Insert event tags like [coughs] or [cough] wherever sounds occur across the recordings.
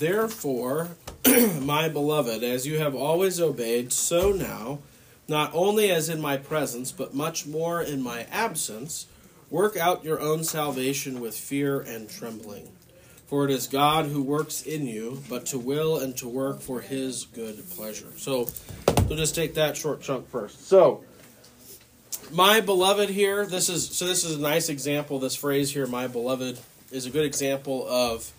Therefore, [clears throat] my beloved, as you have always obeyed, so now, not only as in my presence, but much more in my absence, work out your own salvation with fear and trembling. For it is God who works in you, but to will and to work for his good pleasure. So we'll just take that short chunk first. So my beloved here, this is so this is a nice example. This phrase here, my beloved, is a good example of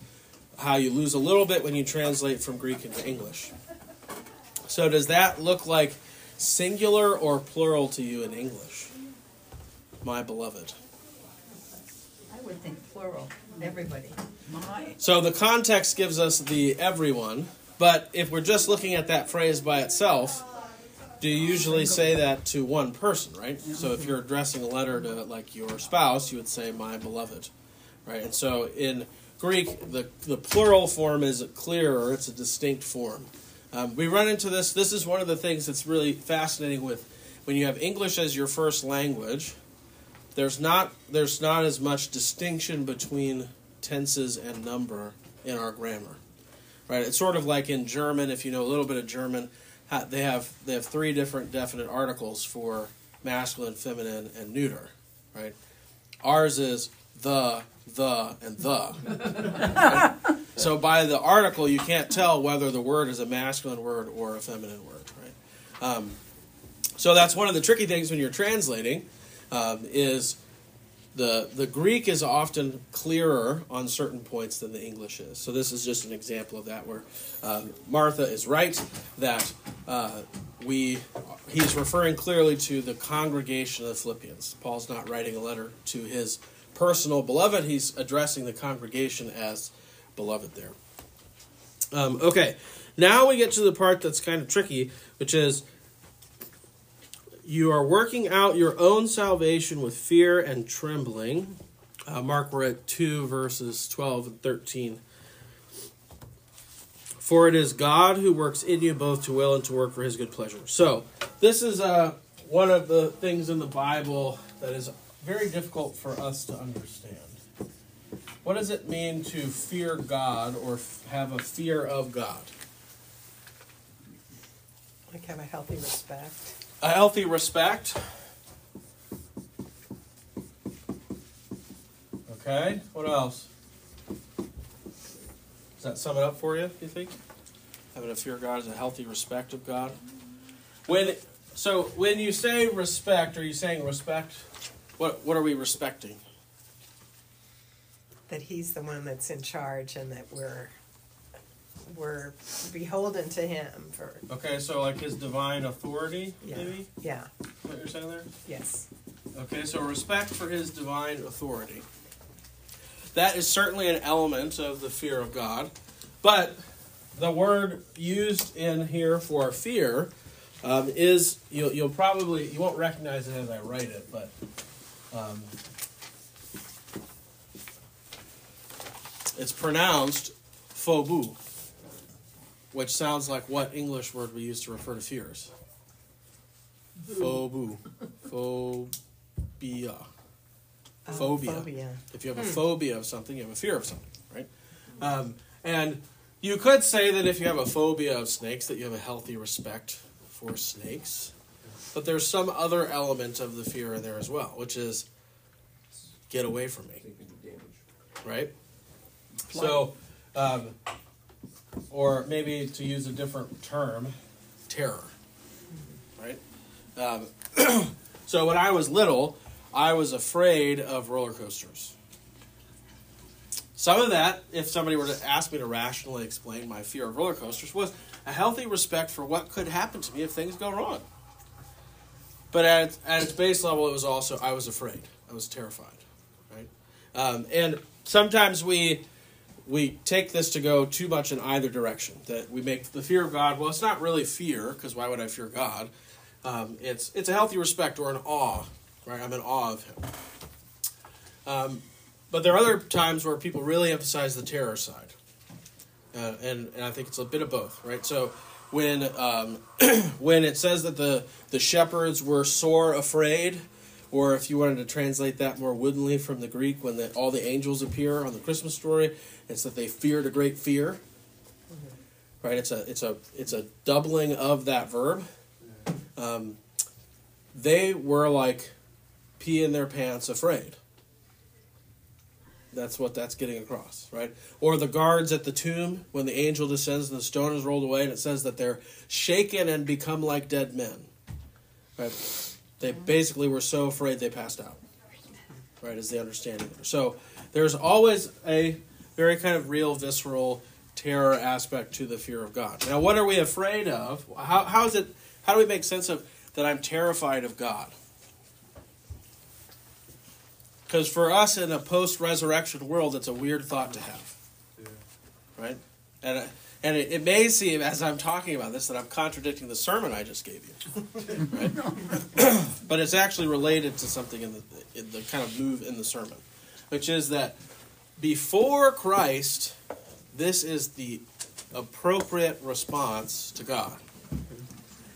how you lose a little bit when you translate from Greek into English. So does that look like singular or plural to you in English? My beloved. I would think plural, everybody. My. So the context gives us the everyone, but if we're just looking at that phrase by itself, do you usually say that to one person, right? So if you're addressing a letter to like your spouse, you would say my beloved, right? And so in Greek, the the plural form is clearer; it's a distinct form. Um, we run into this. This is one of the things that's really fascinating with when you have English as your first language. There's not there's not as much distinction between tenses and number in our grammar, right? It's sort of like in German. If you know a little bit of German, they have they have three different definite articles for masculine, feminine, and neuter, right? Ours is the, the, and the. Right? So by the article, you can't tell whether the word is a masculine word or a feminine word, right? Um, so that's one of the tricky things when you're translating um, is the the Greek is often clearer on certain points than the English is. So this is just an example of that, where um, Martha is right that uh, we he's referring clearly to the congregation of the Philippians. Paul's not writing a letter to his personal beloved; he's addressing the congregation as beloved there. Um, okay, now we get to the part that's kind of tricky, which is you are working out your own salvation with fear and trembling. Uh, Mark, we're at 2 verses 12 and 13. For it is God who works in you both to will and to work for his good pleasure. So, this is uh, one of the things in the Bible that is very difficult for us to understand. What does it mean to fear God or f- have a fear of God? Like have a healthy respect. A healthy respect. Okay, what else? Does that sum it up for you, you think? Having a fear of God is a healthy respect of God. When so when you say respect, are you saying respect? What what are we respecting? That he's the one that's in charge and that we're we're beholden to him for Okay, so like his divine authority, yeah. maybe? Yeah. What you're saying there? Yes. Okay, so respect for his divine authority. That is certainly an element of the fear of God. But the word used in here for fear um, is, you'll, you'll probably, you won't recognize it as I write it, but um, it's pronounced phobu, which sounds like what English word we use to refer to fears. Phobu. Phobia. Oh, Phobia. phobia. If you have a phobia of something, you have a fear of something, right? Um, and you could say that if you have a phobia of snakes, that you have a healthy respect for snakes. But there's some other element of the fear in there as well, which is get away from me, right? So, um, or maybe to use a different term, terror, right? Um, [clears throat] so when I was little, I was afraid of roller coasters. Some of that, if somebody were to ask me to rationally explain my fear of roller coasters, was a healthy respect for what could happen to me if things go wrong. But at its, at its base level, it was also I was afraid. I was terrified, right? Um, and sometimes we we take this to go too much in either direction. That we make the fear of God. Well, it's not really fear because why would I fear God? Um, it's it's a healthy respect or an awe, right? I'm in awe of Him. Um, but there are other times where people really emphasize the terror side, uh, and and I think it's a bit of both, right? So when um, [clears throat] when it says that the the shepherds were sore afraid, or if you wanted to translate that more woodenly from the Greek, when the, all the angels appear on the Christmas story, it's that they feared a great fear. right? It's a it's a it's a doubling of that verb. Um, they were like pee in their pants, afraid. That's what that's getting across, right? Or the guards at the tomb when the angel descends and the stone is rolled away, and it says that they're shaken and become like dead men. Right? They basically were so afraid they passed out. Right, is the understanding. So there's always a very kind of real, visceral terror aspect to the fear of God. Now, what are we afraid of? How, how is it? How do we make sense of that? I'm terrified of God. Because for us in a post-resurrection world, it's a weird thought to have, right? And and it, it, may seem as I'm talking about this that I'm contradicting the sermon I just gave you, [laughs] right? [clears throat] but it's actually related to something in the in the kind of move in the sermon, which is that before Christ, this is the appropriate response to God.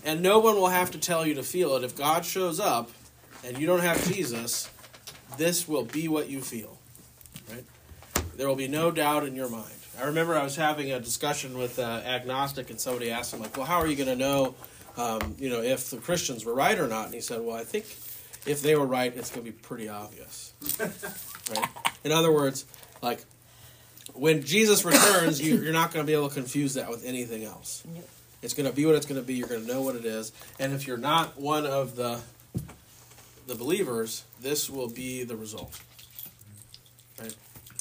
And no one will have to tell you to feel it. If God shows up and you don't have Jesus, this will be what you feel. Right? There will be no doubt in your mind. I remember I was having a discussion with uh, agnostic, and somebody asked him, like, "Well, how are you going to know, um, you know, if the Christians were right or not?" And he said, "Well, I think if they were right, it's going to be pretty obvious." [laughs] right? In other words, like when Jesus returns, you, are not going to be able to confuse that with anything else. It's going to be what it's going to be. You're going to know what it is, and if you're not one of the the believers, this will be the result. Right?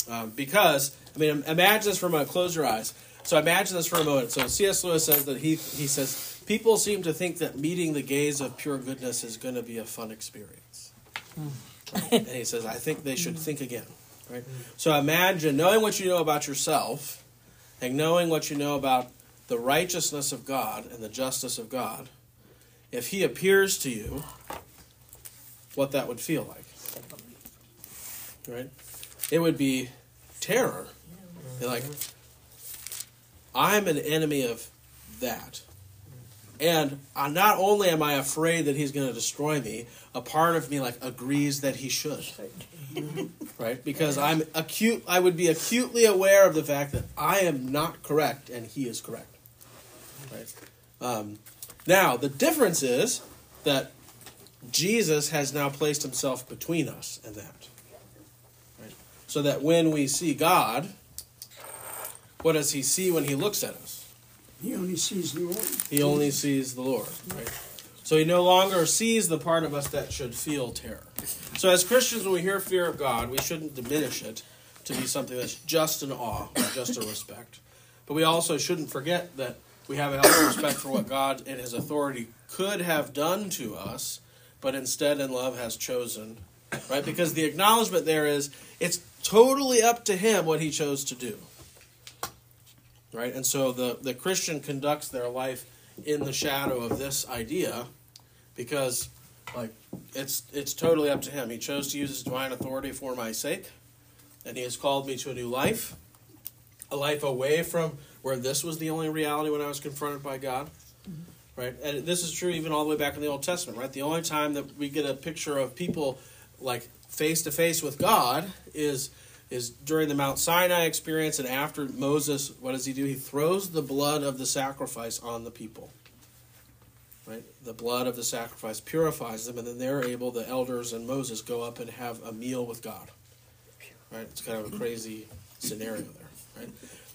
Um, because, I mean, imagine this for a moment. Close your eyes. So imagine this for a moment. So C.S. Lewis says that he, he says, people seem to think that meeting the gaze of pure goodness is going to be a fun experience. Right? and he says, I think they should think again. Right? So imagine knowing what you know about yourself and knowing what you know about the righteousness of God and the justice of God. If he appears to you what that would feel like. Right? It would be terror. You're like, I'm an enemy of that. And not only am I afraid that he's going to destroy me, a part of me like agrees that he should. [laughs] right? Because I'm acute I would be acutely aware of the fact that I am not correct and he is correct. Right? Um, now, the difference is that Jesus has now placed himself between us and that. Right? So that when we see God, what does he see when he looks at us? He only sees the Lord. He only sees the Lord, right? So he no longer sees the part of us that should feel terror. So as Christians, when we hear fear of God, we shouldn't diminish it to be something that's just an awe or just a respect. But we also shouldn't forget that we have a healthy respect for what God and his authority could have done to us but instead in love has chosen. Right? Because the acknowledgement there is it's totally up to him what he chose to do. Right? And so the, the Christian conducts their life in the shadow of this idea because like it's it's totally up to him. He chose to use his divine authority for my sake, and he has called me to a new life, a life away from where this was the only reality when I was confronted by God mm-hmm. Right? And this is true even all the way back in the Old Testament, right? The only time that we get a picture of people like face to face with God is is during the Mount Sinai experience and after Moses, what does he do? He throws the blood of the sacrifice on the people. Right? The blood of the sacrifice purifies them and then they're able the elders and Moses go up and have a meal with God. Right? It's kind of a crazy scenario there, right?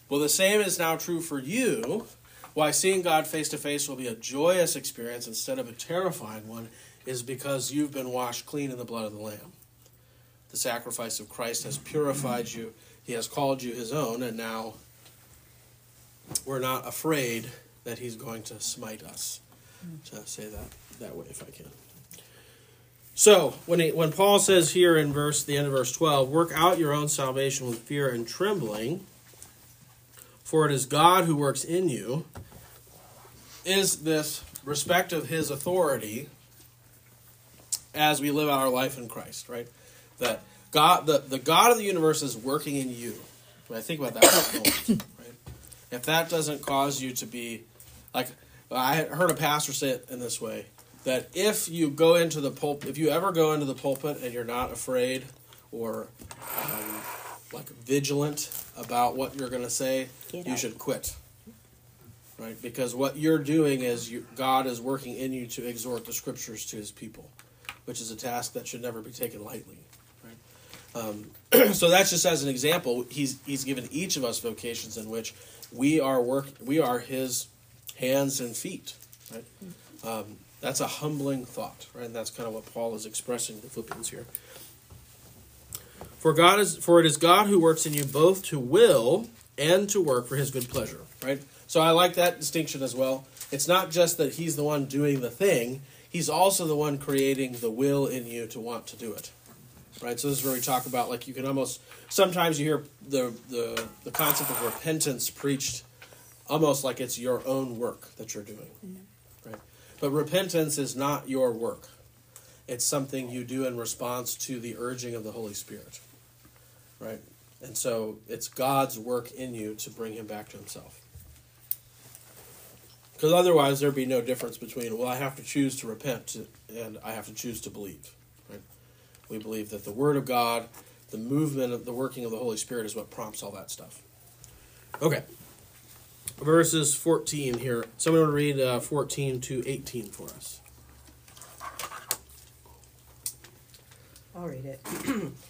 Well, the same is now true for you why seeing God face to face will be a joyous experience instead of a terrifying one is because you've been washed clean in the blood of the Lamb. The sacrifice of Christ has purified you, He has called you His own, and now we're not afraid that He's going to smite us. To say that that way, if I can. So when he, when Paul says here in verse the end of verse twelve, work out your own salvation with fear and trembling for it is God who works in you, is this respect of his authority as we live out our life in Christ, right? That God, the, the God of the universe is working in you. When I think about that moment, [coughs] right? If that doesn't cause you to be like, I heard a pastor say it in this way that if you go into the pulpit, if you ever go into the pulpit and you're not afraid or um, like vigilant about what you're going to say, Get you out. should quit. right? Because what you're doing is you, God is working in you to exhort the scriptures to His people, which is a task that should never be taken lightly. Right? Um, [clears throat] so that's just as an example. He's He's given each of us vocations in which we are work we are His hands and feet. Right? Um, that's a humbling thought, right? And that's kind of what Paul is expressing to Philippians here. For God is for it is God who works in you both to will and to work for his good pleasure, right? So I like that distinction as well. It's not just that he's the one doing the thing, he's also the one creating the will in you to want to do it. Right? So this is where we talk about like you can almost sometimes you hear the the, the concept of repentance preached almost like it's your own work that you're doing. Right? But repentance is not your work. It's something you do in response to the urging of the Holy Spirit. Right? And so it's God's work in you to bring him back to himself. Because otherwise, there'd be no difference between, well, I have to choose to repent to, and I have to choose to believe. Right? We believe that the Word of God, the movement of the working of the Holy Spirit is what prompts all that stuff. Okay. Verses 14 here. Someone want to read uh, 14 to 18 for us. I'll read it. [clears throat]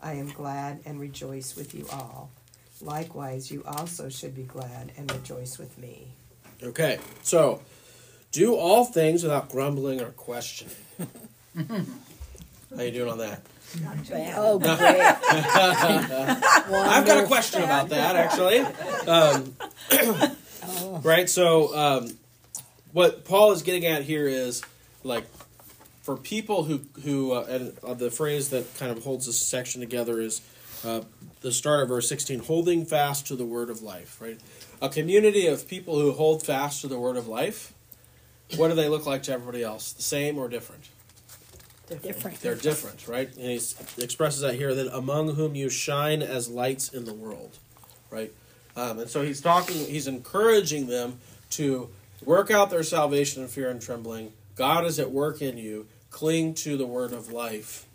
I am glad and rejoice with you all. Likewise, you also should be glad and rejoice with me. Okay, so do all things without grumbling or questioning. How you doing on that? Not bad. Oh, great. I've got a question about that actually. Um, [clears throat] right, so um, what Paul is getting at here is like for people who who uh, and uh, the phrase that kind of holds this section together is uh, the start of verse 16 holding fast to the word of life right? A community of people who hold fast to the word of life what do they look like to everybody else? The same or different? Different. they're different right? And he expresses that here that among whom you shine as lights in the world right? Um, and so he's talking he's encouraging them to work out their salvation in fear and trembling. God is at work in you cling to the word of life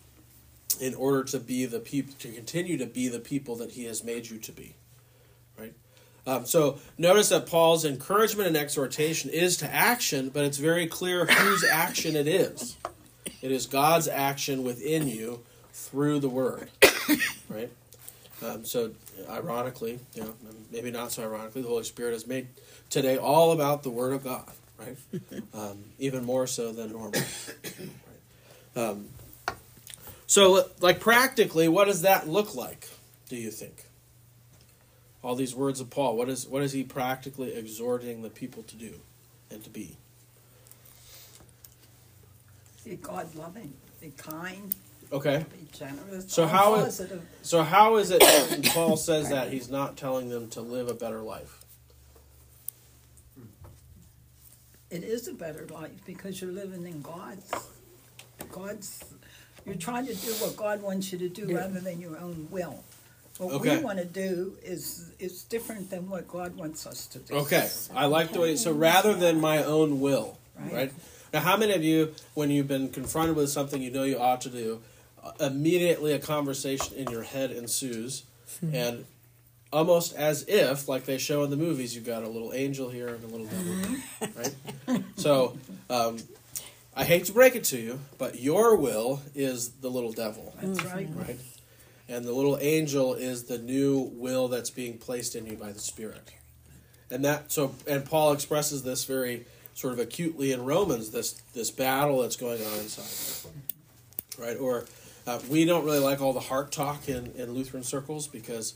in order to be the people to continue to be the people that he has made you to be right? Um, so notice that paul's encouragement and exhortation is to action but it's very clear whose action it is. It is god's action within you through the word right? Um, so ironically you know maybe not so ironically the holy spirit has made today all about the word of god right? Um, even more so than normal um, so, like practically, what does that look like? Do you think? All these words of Paul. What is what is he practically exhorting the people to do and to be? Be God loving, be kind, Okay. be generous. So how is- So how is it when [coughs] Paul says that he's not telling them to live a better life? It is a better life because you're living in God's. God's. You're trying to do what God wants you to do rather than your own will. What Okay. we want to do is is different than what God wants us to do. Okay, I like the way. So rather than my own will, Right. right? Now, how many of you, when you've been confronted with something you know you ought to do, uh, immediately a conversation in your head ensues, and almost as if, like they show in the movies, you've got a little angel here and a little devil, right? So, um, I hate to break it to you, but your will is the little devil, That's right. right? And the little angel is the new will that's being placed in you by the Spirit. And that so and Paul expresses this very sort of acutely in Romans this this battle that's going on inside. Right? Or uh, we don't really like all the heart talk in, in Lutheran circles because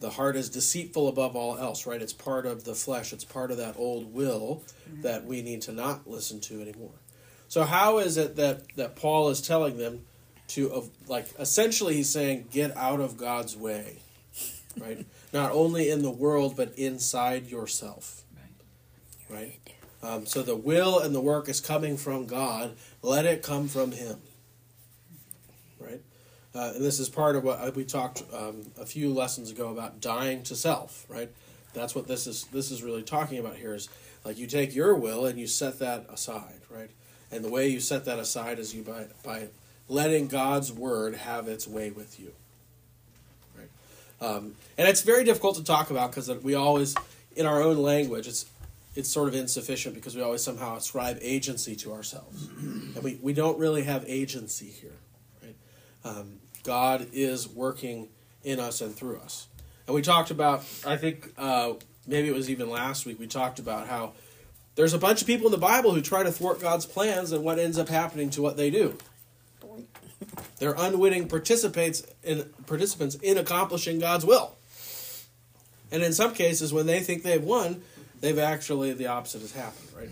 the heart is deceitful above all else, right? It's part of the flesh, it's part of that old will that we need to not listen to anymore. So how is it that, that Paul is telling them to of like essentially he's saying get out of God's way, right? [laughs] Not only in the world but inside yourself. right? Um, so the will and the work is coming from God. Let it come from Him, right? Uh, and this is part of what we talked um, a few lessons ago about dying to self, right? That's what this is. This is really talking about here. Is like you take your will and you set that aside, right? And the way you set that aside is you by by letting God's word have its way with you, right? Um, and it's very difficult to talk about because we always, in our own language, it's it's sort of insufficient because we always somehow ascribe agency to ourselves, and we, we don't really have agency here. Right? Um, God is working in us and through us, and we talked about. I think uh, maybe it was even last week. We talked about how there's a bunch of people in the Bible who try to thwart God's plans, and what ends up happening to what they do. They're unwitting participants in participants in accomplishing God's will. And in some cases, when they think they've won, they've actually the opposite has happened, right?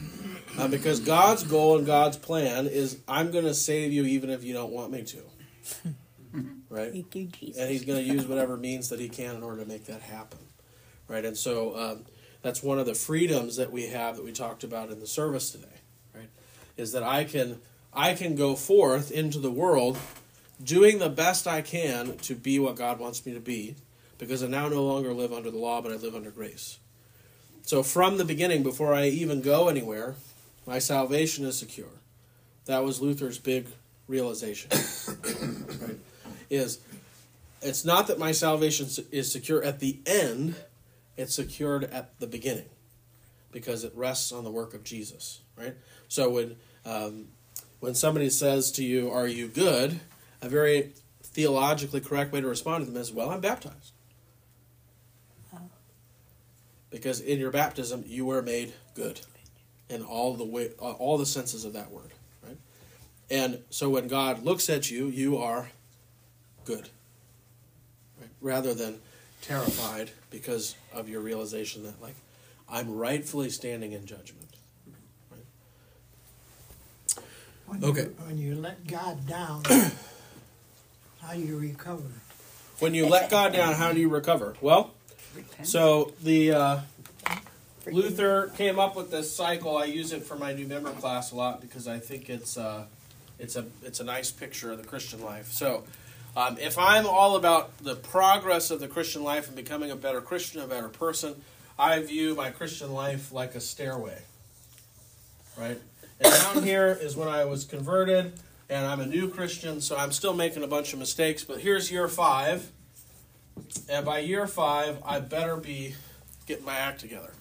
Uh, because God's goal and God's plan is, I'm going to save you even if you don't want me to, [laughs] right? Thank you, Jesus. And He's going to use whatever means that He can in order to make that happen, right? And so um, that's one of the freedoms that we have that we talked about in the service today, right? Is that I can I can go forth into the world doing the best I can to be what God wants me to be, because I now no longer live under the law, but I live under grace. So from the beginning, before I even go anywhere, my salvation is secure. That was Luther's big realization. [coughs] right? Is it's not that my salvation is secure at the end, it's secured at the beginning because it rests on the work of Jesus, right? So when um, when somebody says to you, "Are you good?" a very theologically correct way to respond to them is, "Well, I'm baptized." because in your baptism you were made good in all the way all the senses of that word right and so when god looks at you you are good right? rather than terrified because of your realization that like i'm rightfully standing in judgment right? When Okay. You, when you let God down, [coughs] how do you recover? when you let god down how do you recover well Repent. So the uh, Luther came up with this cycle. I use it for my new member class a lot because I think it's uh, it's a it's a nice picture of the Christian life. So um, if I'm all about the progress of the Christian life and becoming a better Christian, a better person, I view my Christian life like a stairway. Right, and down here is when I was converted, and I'm a new Christian, so I'm still making a bunch of mistakes. But here's year five. And by year five, I better be getting my act together.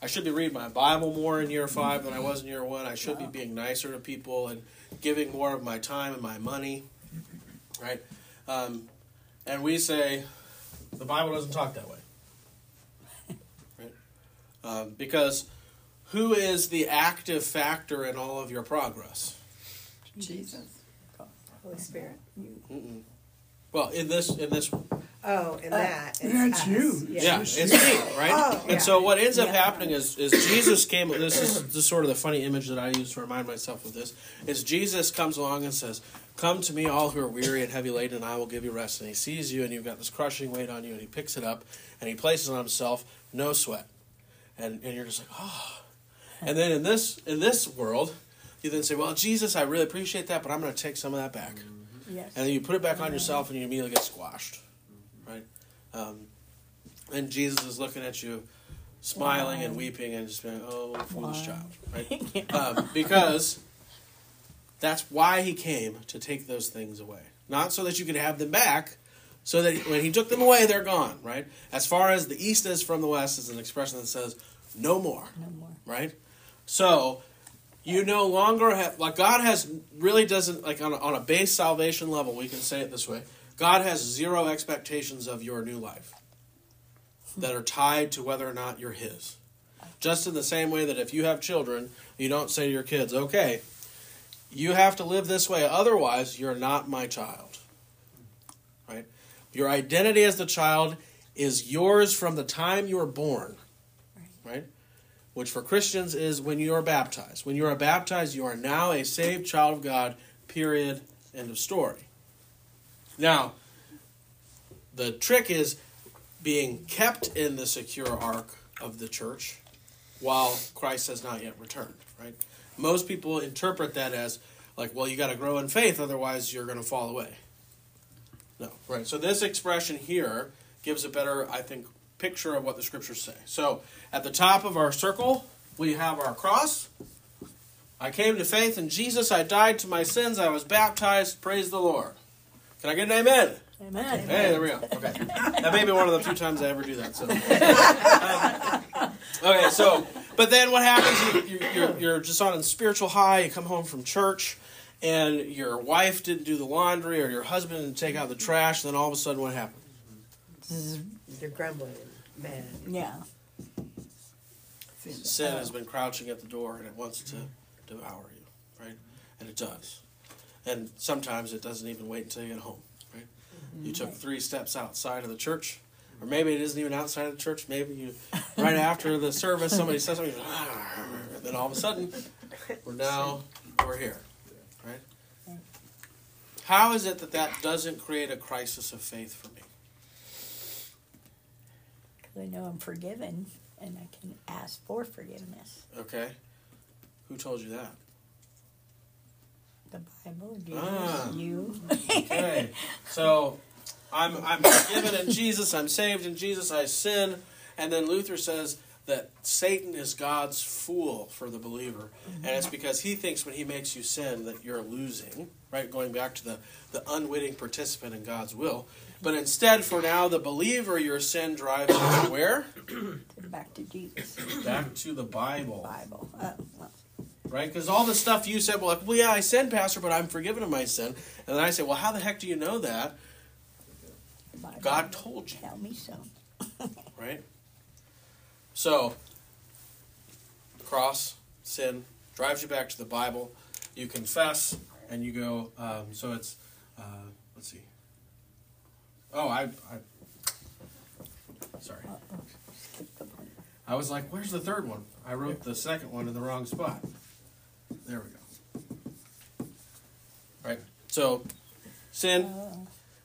I should be reading my Bible more in year five than I was in year one. I should be being nicer to people and giving more of my time and my money. Right? Um, and we say the Bible doesn't talk that way. [laughs] Right? Um, because who is the active factor in all of your progress? Jesus. Holy Spirit. Mm-mm. Well, in this in this Oh, and that. it's That's us. you. Yeah, It's it's me, right? [laughs] Oh, and yeah. so what ends up happening is, is Jesus came. This is this is sort of the funny image that I use to remind myself of this. Is Jesus comes along and says, "Come to me, all who are weary and heavy laden, and I will give you rest." And he sees you, and you've got this crushing weight on you, and he picks it up and he places it on himself, no sweat, and and you're just like, oh. And then in this in this world, you then say, "Well, Jesus, I really appreciate that, but I'm going to take some of that back." Yes. and then you put it back on yourself and you immediately get squashed right um, and jesus is looking at you smiling and weeping and just being oh foolish Why? child right [laughs] um, because that's why he came to take those things away not so that you could have them back so that when he took them away they're gone right as far as the east is from the west is an expression that says no more No more. right? So you no longer have like God has really doesn't like on a, on a base salvation level. We can say it this way: God has zero expectations of your new life that are tied to whether or not you're His. Just in the same way that if you have children, you don't say to your kids, "Okay, you have to live this way, otherwise you're not my child." Right? Your identity as the child is yours from the time you were born. Right? which for Christians is when you are baptized. When you are baptized, you are now a saved child of God, period, end of story. Now, the trick is being kept in the secure ark of the church while Christ has not yet returned, right? Most people interpret that as like, well, you got to grow in faith, otherwise you're going to fall away. No, right. So this expression here gives a better, I think, picture of what the scriptures say. So at the top of our circle, we have our cross. I came to faith in Jesus. I died to my sins. I was baptized. Praise the Lord. Can I get an amen? Amen. Hey, there we go. Okay, [laughs] that may be one of the few times I ever do that. So, [laughs] Um, okay, so but then what happens? You, you, you're, you're just on a spiritual high. You come home from church, and your wife didn't do the laundry, or your husband didn't take out the trash. Then all of a sudden, what happens? You're grumbling, man. Yeah. Sin has been crouching at the door, and it wants to devour you, right? And it does. And sometimes it doesn't even wait until you get home, right? You took three steps outside of the church, or maybe it isn't even outside of the church. Maybe you, right after the service, somebody says something, and then all of a sudden, we're now we're here, right? How is it that that doesn't create a crisis of faith for me? Because I know I'm forgiven and I can ask for forgiveness. Okay, who told you that? The Bible, Jesus, Ah. you. Okay, so I'm I'm forgiven in Jesus. I'm saved in Jesus. I sin, and then Luther says that Satan is God's fool for the believer, and it's because he thinks when he makes you sin that you're losing. Right, going back to the the unwitting participant in God's will. But instead, for now, the believer, your sin drives you to where? Back to Jesus. Back to the Bible. Bible. Oh, well, right? Because all the stuff you said, well, like, well, yeah, I sinned, Pastor, but I'm forgiven of my sin. And then I say, well, how the heck do you know that? Bible. God told you, Tell me so. [laughs] right? So, cross, sin, drives you back to the Bible. You confess, and you go, um, so it's, uh, let's see. Oh, I, I, sorry. Uh-oh. Skip the one. I was like, where's the third one? I wrote the second one in the wrong spot. There we go. Right? So, sin.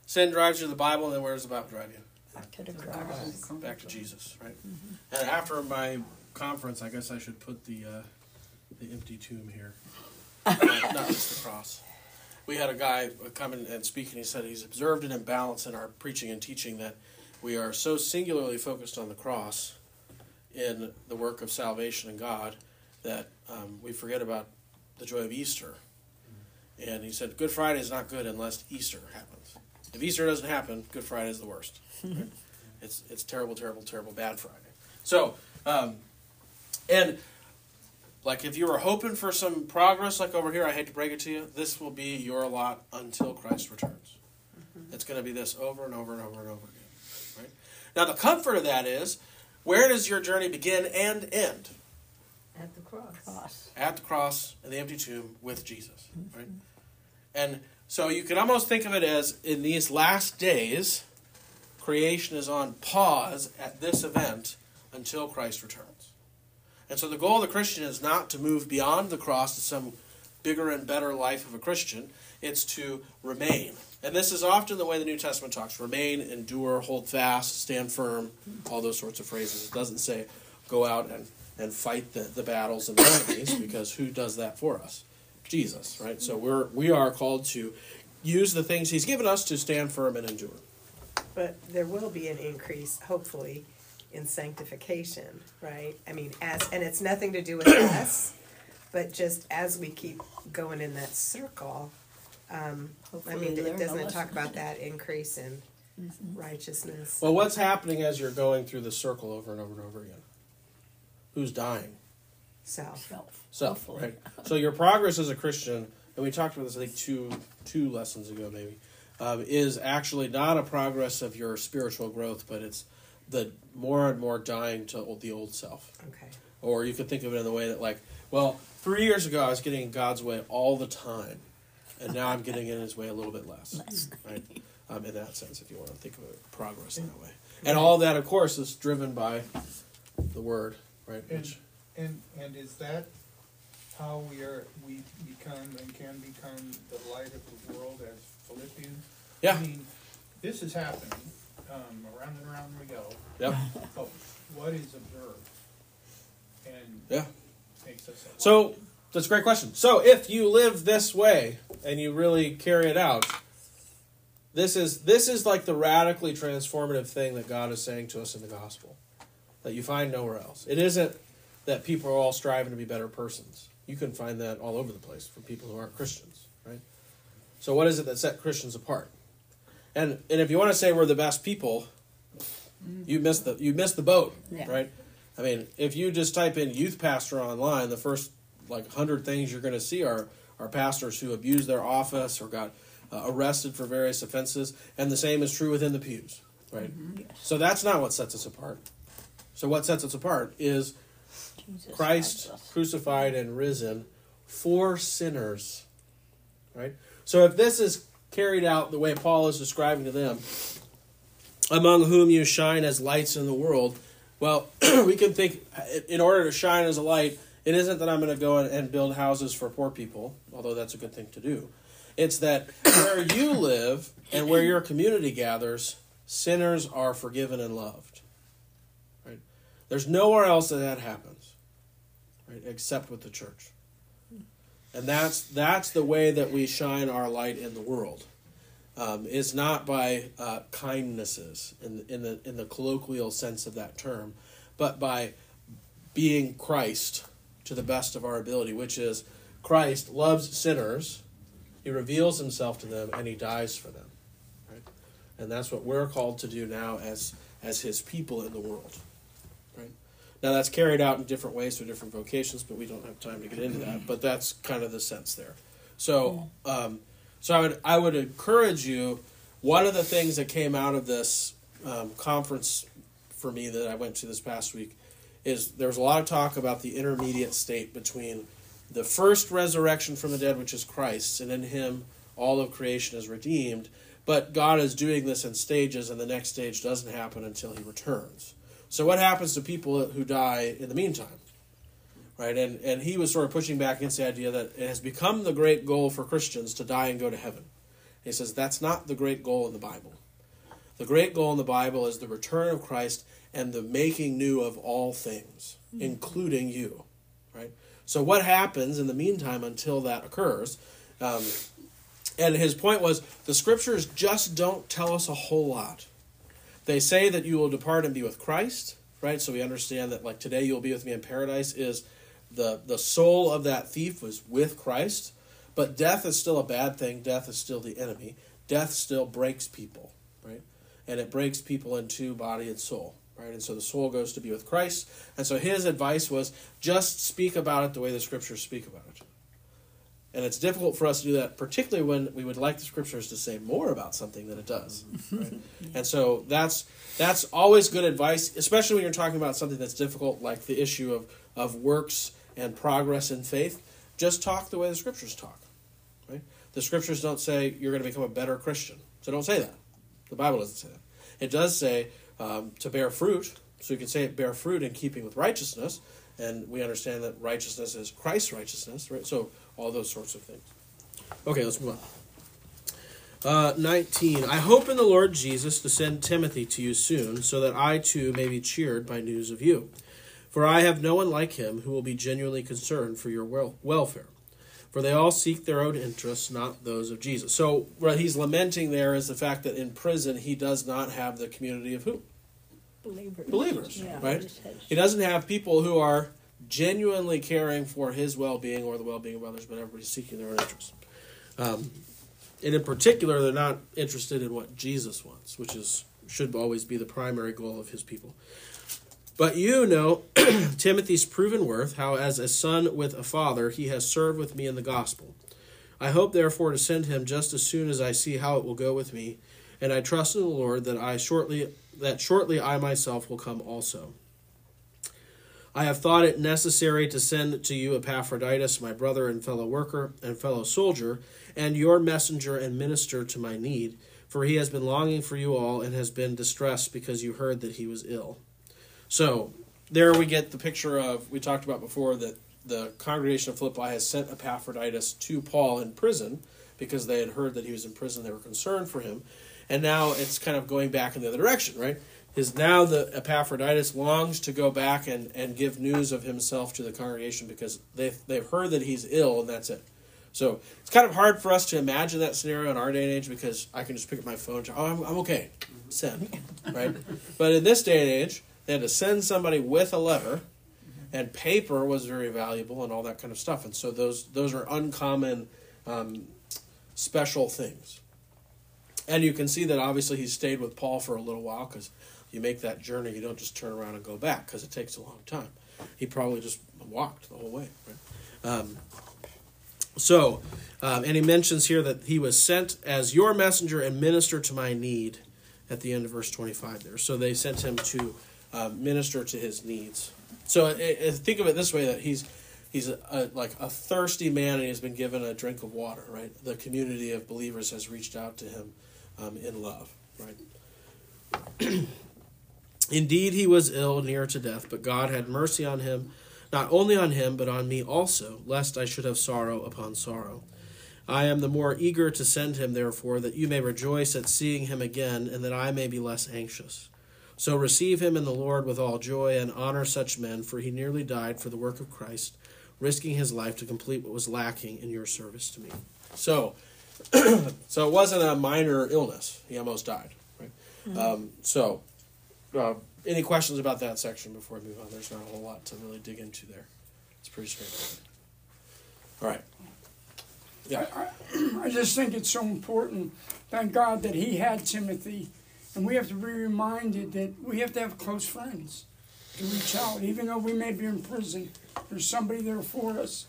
Sin drives you to the Bible, and then where does the Bible drive you? back to the cross. Back to Jesus, right? And after my conference, I guess I should put the uh, the empty tomb here, not not just the cross. We had a guy come in and speak, and he said he's observed an imbalance in our preaching and teaching that we are so singularly focused on the cross in the work of salvation in God that um, we forget about the joy of Easter. And he said Good Friday is not good unless Easter happens. If Easter doesn't happen, Good Friday is the worst. right? It's it's terrible, terrible, terrible, bad Friday. So, um, and like if you were hoping for some progress, like over here, I hate to break it to you, this will be your lot until Christ returns. It's going to be this over and over and over and over again. Right? Now, the comfort of that is, where does your journey begin and end? At the cross. Cross. At the cross and the empty tomb with Jesus. Mm-hmm. Right? And so you can almost think of it as in these last days, creation is on pause at this event until Christ returns. And so the goal of the Christian is not to move beyond the cross to some bigger and better life of a Christian, it's to remain. And this is often the way the New Testament talks remain, endure, hold fast, stand firm, all those sorts of phrases. It doesn't say go out and, and fight the, the battles and the enemies, [coughs] because who does that for us? Jesus, right? So we're we are called to use the things He's given us to stand firm and endure. But there will be an increase, hopefully, in sanctification, right? I mean, as and it's nothing to do with [coughs] us, but just as we keep going in that circle. Um, I mean, it doesn't lesson. talk about that increase in righteousness. Well, what's happening as you're going through the circle over and over and over again? Who's dying? Self. Self. Self, Hopefully. right? [laughs] So your progress as a Christian, and we talked about this I think two two lessons ago maybe, um, is actually not a progress of your spiritual growth, but it's the more and more dying to the old self. Okay. Or you could think of it in the way that like, well, three years ago I was getting in God's way all the time, and now I'm getting in His way a little bit less, Less. right? Um, in that sense, if you want to think of it, progress in that way, and all that, of course, is driven by the Word, right? And, Which and, and is that how we are, we become and can become the light of the world as Philippians? Yeah. I mean, this is happening, um, around and around we go, Yep. but what is observed? And process of So that's a great question. So if you live this way and you really carry it out, this is this is like the radically transformative thing that God is saying to us in the gospel that you find nowhere else. It isn't that people are all striving to be better persons. You can find that all over the place from people who aren't Christians, right? So what is it that set Christians apart? And and if you want to say we're the best people, you missed the you missed the boat, Yeah. right? I mean, if you just type in youth pastor online, the first like hundred things you're going to see are are pastors who abused their office or got uh, arrested for various offenses, and the same is true within the pews, right? So that's not what sets us apart. So what sets us apart is Jesus Christ crucified and risen for sinners, right? So if this is carried out the way Paul is describing to them, among whom you shine as lights in the world, well, [clears throat] we can think in order to shine as a light, it isn't that I'm going to go and- and build houses for poor people, although that's a good thing to do. It's that [clears throat] where you live and where your community gathers, sinners are forgiven and loved. There's nowhere else that that happens, right? Except with the church. And that's that's the way that we shine our light in the world. Um, is not by uh, kindnesses in in the in the colloquial sense of that term, but by being Christ to the best of our ability, which is Christ loves sinners, he reveals himself to them, and he dies for them. Right? And that's what we're called to do now as as his people in the world. Now that's carried out in different ways through different vocations, but we don't have time to get into that. But that's kind of the sense there. So, um, so I would I would encourage you. One of the things that came out of this um, conference for me that I went to this past week is there was a lot of talk about the intermediate state between the first resurrection from the dead, which is Christ, and in Him all of creation is redeemed. But God is doing this in stages, and the next stage doesn't happen until He returns. So, what happens to people who die in the meantime? Right, and and he was sort of pushing back against the idea that it has become the great goal for Christians to die and go to heaven. He says that's not the great goal in the Bible. The great goal in the Bible is the return of Christ and the making new of all things, including you. Right. So what happens in the meantime until that occurs? Um, and his point was the scriptures just don't tell us a whole lot. They say that you will depart and be with Christ, right? So we understand that like today you'll be with me in paradise is the the soul of that thief was with Christ, but death is still a bad thing. Death is still the enemy. Death still breaks people, right? And it breaks people into body and soul, right? And so the soul goes to be with Christ. And so his advice was just speak about it the way the scriptures speak about it. And it's difficult for us to do that, particularly when we would like the scriptures to say more about something than it does. Right? [laughs] and so that's that's always good advice, especially when you're talking about something that's difficult, like the issue of, of works and progress in faith. Just talk the way the scriptures talk. Right? The scriptures don't say you're going to become a better Christian. So don't say that. The Bible doesn't say that. It does say um, to bear fruit. So you can say it bear fruit in keeping with righteousness. And we understand that righteousness is Christ's righteousness, right? So all those sorts of things. Okay, let's move on. Uh, 19. I hope in the Lord Jesus to send Timothy to you soon, so that I too may be cheered by news of you. For I have no one like him who will be genuinely concerned for your wel- welfare. For they all seek their own interests, not those of Jesus. So what he's lamenting there is the fact that in prison he does not have the community of who? Believers. Believers, Yeah, right? He doesn't have people who are genuinely caring for his well-being or the well-being of others, but everybody's seeking their own interests. Um, and in particular, they're not interested in what Jesus wants, which is should always be the primary goal of his people. But you know [clears throat] Timothy's proven worth, how as a son with a father he has served with me in the gospel. I hope therefore to send him just as soon as I see how it will go with me, and I trust in the Lord that I shortly that shortly I myself will come also. I have thought it necessary to send to you Epaphroditus, my brother and fellow worker and fellow soldier, and your messenger and minister to my need, for he has been longing for you all and has been distressed because you heard that he was ill. So, there we get the picture of, we talked about before that the congregation of Philippi has sent Epaphroditus to Paul in prison because they had heard that he was in prison. They were concerned for him. And now it's kind of going back in the other direction, right? Is now the Epaphroditus longs to go back and, and give news of himself to the congregation because they've, they've heard that he's ill and that's it. So it's kind of hard for us to imagine that scenario in our day and age because I can just pick up my phone and say, oh, I'm, I'm okay, send, right? But in this day and age, they had to send somebody with a letter, and paper was very valuable and all that kind of stuff. And so those those are uncommon, um, special things. And you can see that obviously he stayed with Paul for a little while because you make that journey, you don't just turn around and go back because it takes a long time. He probably just walked the whole way. Right? Um, so, um, and he mentions here that he was sent as your messenger and minister to my need at the end of verse 25 there. So they sent him to um, minister to his needs. So uh, uh, think of it this way that he's he's a, a, like a thirsty man and he's been given a drink of water, right? The community of believers has reached out to him um, in love, right? [clears throat] Indeed, he was ill, near to death, but God had mercy on him, not only on him, but on me also, lest I should have sorrow upon sorrow. I am the more eager to send him, therefore, that you may rejoice at seeing him again, and that I may be less anxious. So receive him in the Lord with all joy, and honor such men, for he nearly died for the work of Christ, risking his life to complete what was lacking in your service to me. So, [clears throat] so it wasn't a minor illness; he almost died. Right. Um, so, uh, any questions about that section before we move on? There's not a whole lot to really dig into there. It's pretty straightforward. All right. Yeah. I just think it's so important. Thank God that he had Timothy, and we have to be reminded that we have to have close friends to reach out. Even though we may be in prison, there's somebody there for us.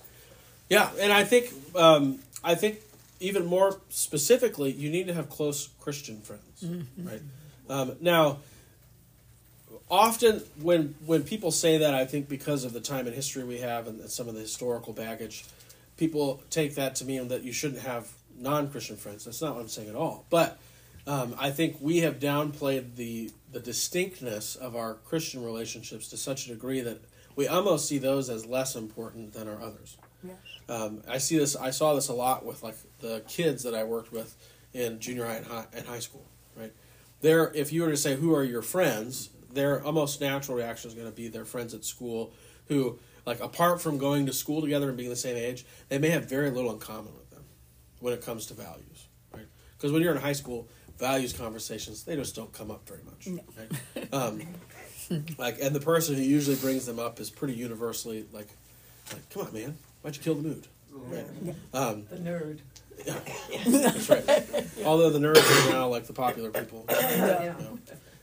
Yeah, and I think um, I think even more specifically, you need to have close Christian friends, right? Um, now, often when when people say that, I think because of the time in history we have and some of the historical baggage, people take that to mean that you shouldn't have non-Christian friends. That's not what I'm saying at all. But um, I think we have downplayed the the distinctness of our Christian relationships to such a degree that we almost see those as less important than our others. Yes. Um, I see this. I saw this a lot with like the kids that I worked with in junior high and high, and high school. Right there, if you were to say who are your friends, their almost natural reaction is going to be their friends at school who, like, apart from going to school together and being the same age, they may have very little in common with them when it comes to values. Right? Because when you're in high school, values conversations they just don't come up very much. Right? Um, like, and the person who usually brings them up is pretty universally like, like, come on, man, why'd you kill the mood? Right? Um, The nerd. [laughs] that's right. Although the nerds are now like the popular people, Yeah. you know,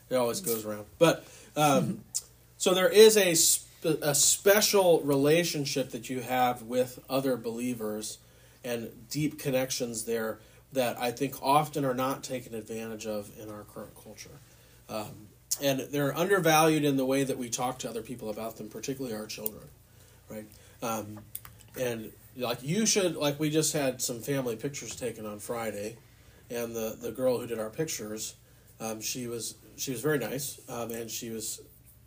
it always goes around. But um, [laughs] so there is a sp- a special relationship that you have with other believers and deep connections there that I think often are not taken advantage of in our current culture. Um, and they're undervalued in the way that we talk to other people about them, particularly our children, right? Um, and like you should, like we just had some family pictures taken on Friday, and the the girl who did our pictures, um, she was she was very nice, um, and she was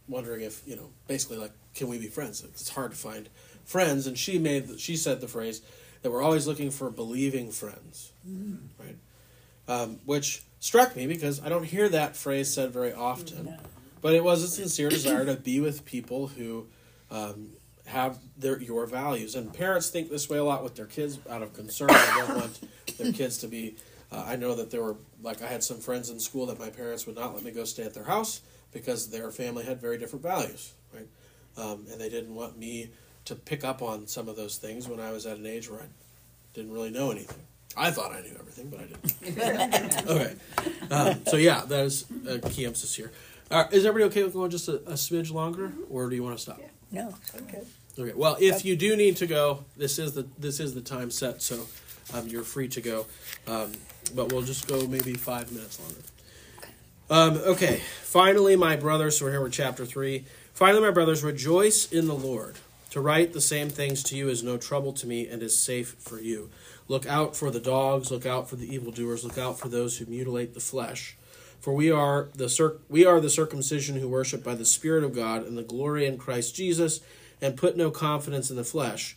wondering if you know basically like can we be friends? It's hard to find friends, and she made she said the phrase that we're always looking for believing friends, right? Um, which struck me because I don't hear that phrase said very often. But it was a sincere desire to be with people who um, have their your values. And parents think this way a lot with their kids out of concern. They don't want their kids to be. Uh, I know that there were like I had some friends in school that my parents would not let me go stay at their house because their family had very different values, right? Um, and they didn't want me to pick up on some of those things when I was at an age where I didn't really know anything. I thought I knew everything, but I didn't. [laughs] okay. Um, so yeah, that is a key emphasis here. Uh, is everybody okay with going just a, a smidge longer, or do you want to stop? Yeah. No, it's okay. Okay. Well, if you do need to go, this is the this is the time set, so um, you're free to go. Um, but we'll just go maybe five minutes longer. Um, okay. Finally, my brothers. So we're here with chapter three. Finally, my brothers, rejoice in the Lord. To write the same things to you is no trouble to me and is safe for you. Look out for the dogs. Look out for the evildoers. Look out for those who mutilate the flesh. For we are the circ- we are the circumcision who worship by the Spirit of God and the glory in Christ Jesus, and put no confidence in the flesh.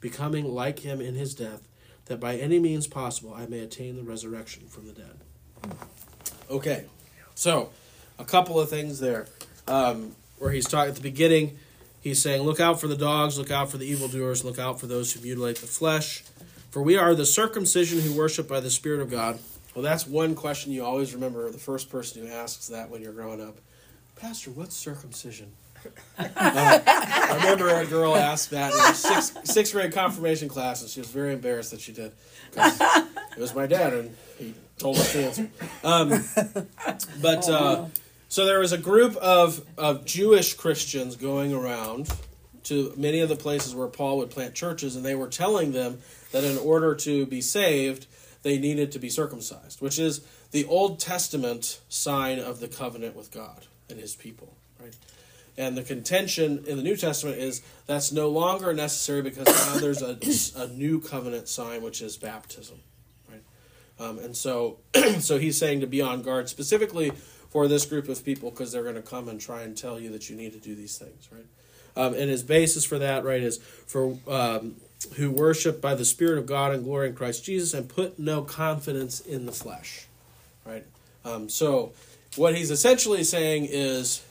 becoming like him in his death, that by any means possible I may attain the resurrection from the dead. Okay, so a couple of things there. Um, where he's talking at the beginning, he's saying, Look out for the dogs, look out for the evildoers, look out for those who mutilate the flesh. For we are the circumcision who worship by the Spirit of God. Well, that's one question you always remember. The first person who asks that when you're growing up, Pastor, what's circumcision? Uh, I remember a girl asked that in sixth, sixth grade confirmation class, and she was very embarrassed that she did. It was my dad, and he told us the answer. Um, but uh, so there was a group of, of Jewish Christians going around to many of the places where Paul would plant churches, and they were telling them that in order to be saved, they needed to be circumcised, which is the Old Testament sign of the covenant with God and his people, right? And the contention in the New Testament is that's no longer necessary because now there's a, a new covenant sign, which is baptism, right? Um, and so, [clears throat] so he's saying to be on guard specifically for this group of people because they're going to come and try and tell you that you need to do these things, right? Um, and his basis for that, right, is for um, who worship by the Spirit of God and glory in Christ Jesus and put no confidence in the flesh, right? Um, so, what he's essentially saying is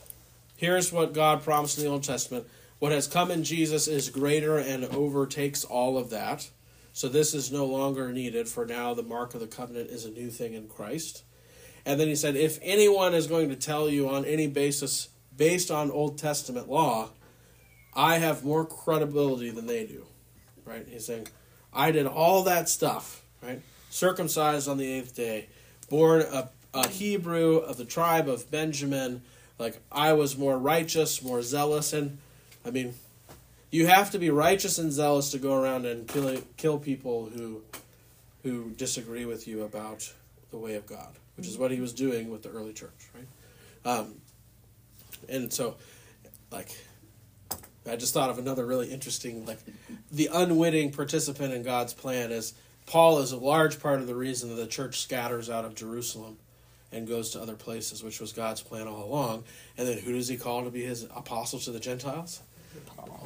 here's what God promised in the Old Testament. What has come in Jesus is greater and overtakes all of that. So, this is no longer needed, for now the mark of the covenant is a new thing in Christ. And then he said, if anyone is going to tell you on any basis based on Old Testament law, I have more credibility than they do. Right? He's saying, I did all that stuff, right? Circumcised on the eighth day, born a, a Hebrew of the tribe of Benjamin. Like, I was more righteous, more zealous. And, I mean, you have to be righteous and zealous to go around and kill, kill people who, who disagree with you about the way of God which is what he was doing with the early church, right? Um, and so, like, I just thought of another really interesting, like, the unwitting participant in God's plan is Paul is a large part of the reason that the church scatters out of Jerusalem and goes to other places, which was God's plan all along. And then who does he call to be his apostle to the Gentiles?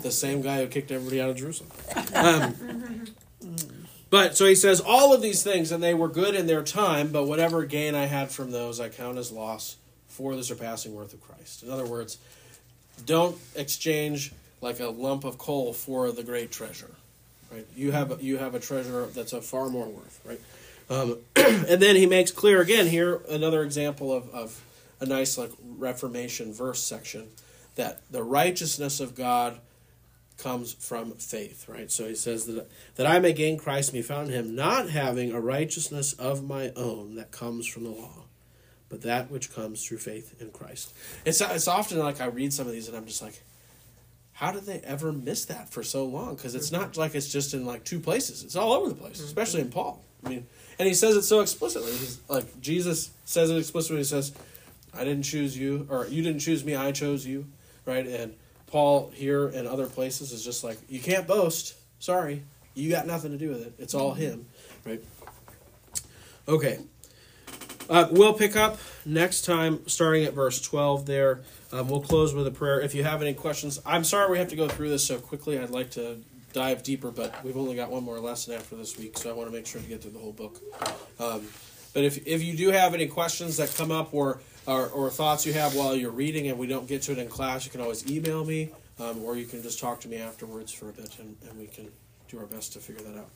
The same guy who kicked everybody out of Jerusalem. Um, but so he says all of these things, and they were good in their time, but whatever gain I had from those, I count as loss for the surpassing worth of Christ. In other words, don't exchange like a lump of coal for the great treasure. Right? You have a, you have a treasure that's of far more worth. Right? Um, [clears throat] and then he makes clear again here another example of, of a nice like Reformation verse section that the righteousness of God comes from faith, right? So he says that that I may gain Christ and be found in him, not having a righteousness of my own that comes from the law, but that which comes through faith in Christ. It's it's often like I read some of these and I'm just like, how did they ever miss that for so long? Because it's not like it's just in like two places; it's all over the place, especially in Paul. I mean, and he says it so explicitly. He's like Jesus says it explicitly. He says, "I didn't choose you, or you didn't choose me; I chose you." Right, and Paul here and other places is just like, you can't boast. Sorry, you got nothing to do with it. It's all him, right? Okay. Uh, we'll pick up next time, starting at verse 12 there. Um, we'll close with a prayer. If you have any questions, I'm sorry we have to go through this so quickly. I'd like to dive deeper, but we've only got one more lesson after this week, so I want to make sure to get through the whole book. Um, but if, if you do have any questions that come up or or, or thoughts you have while you're reading and we don't get to it in class, you can always email me um, or you can just talk to me afterwards for a bit and, and we can do our best to figure that out.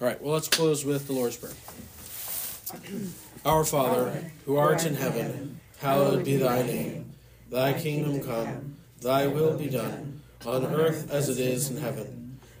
All right, well, let's close with the Lord's Prayer. [clears throat] Our Father, who art in heaven, hallowed be thy name. Thy kingdom come, thy will be done, on earth as it is in heaven.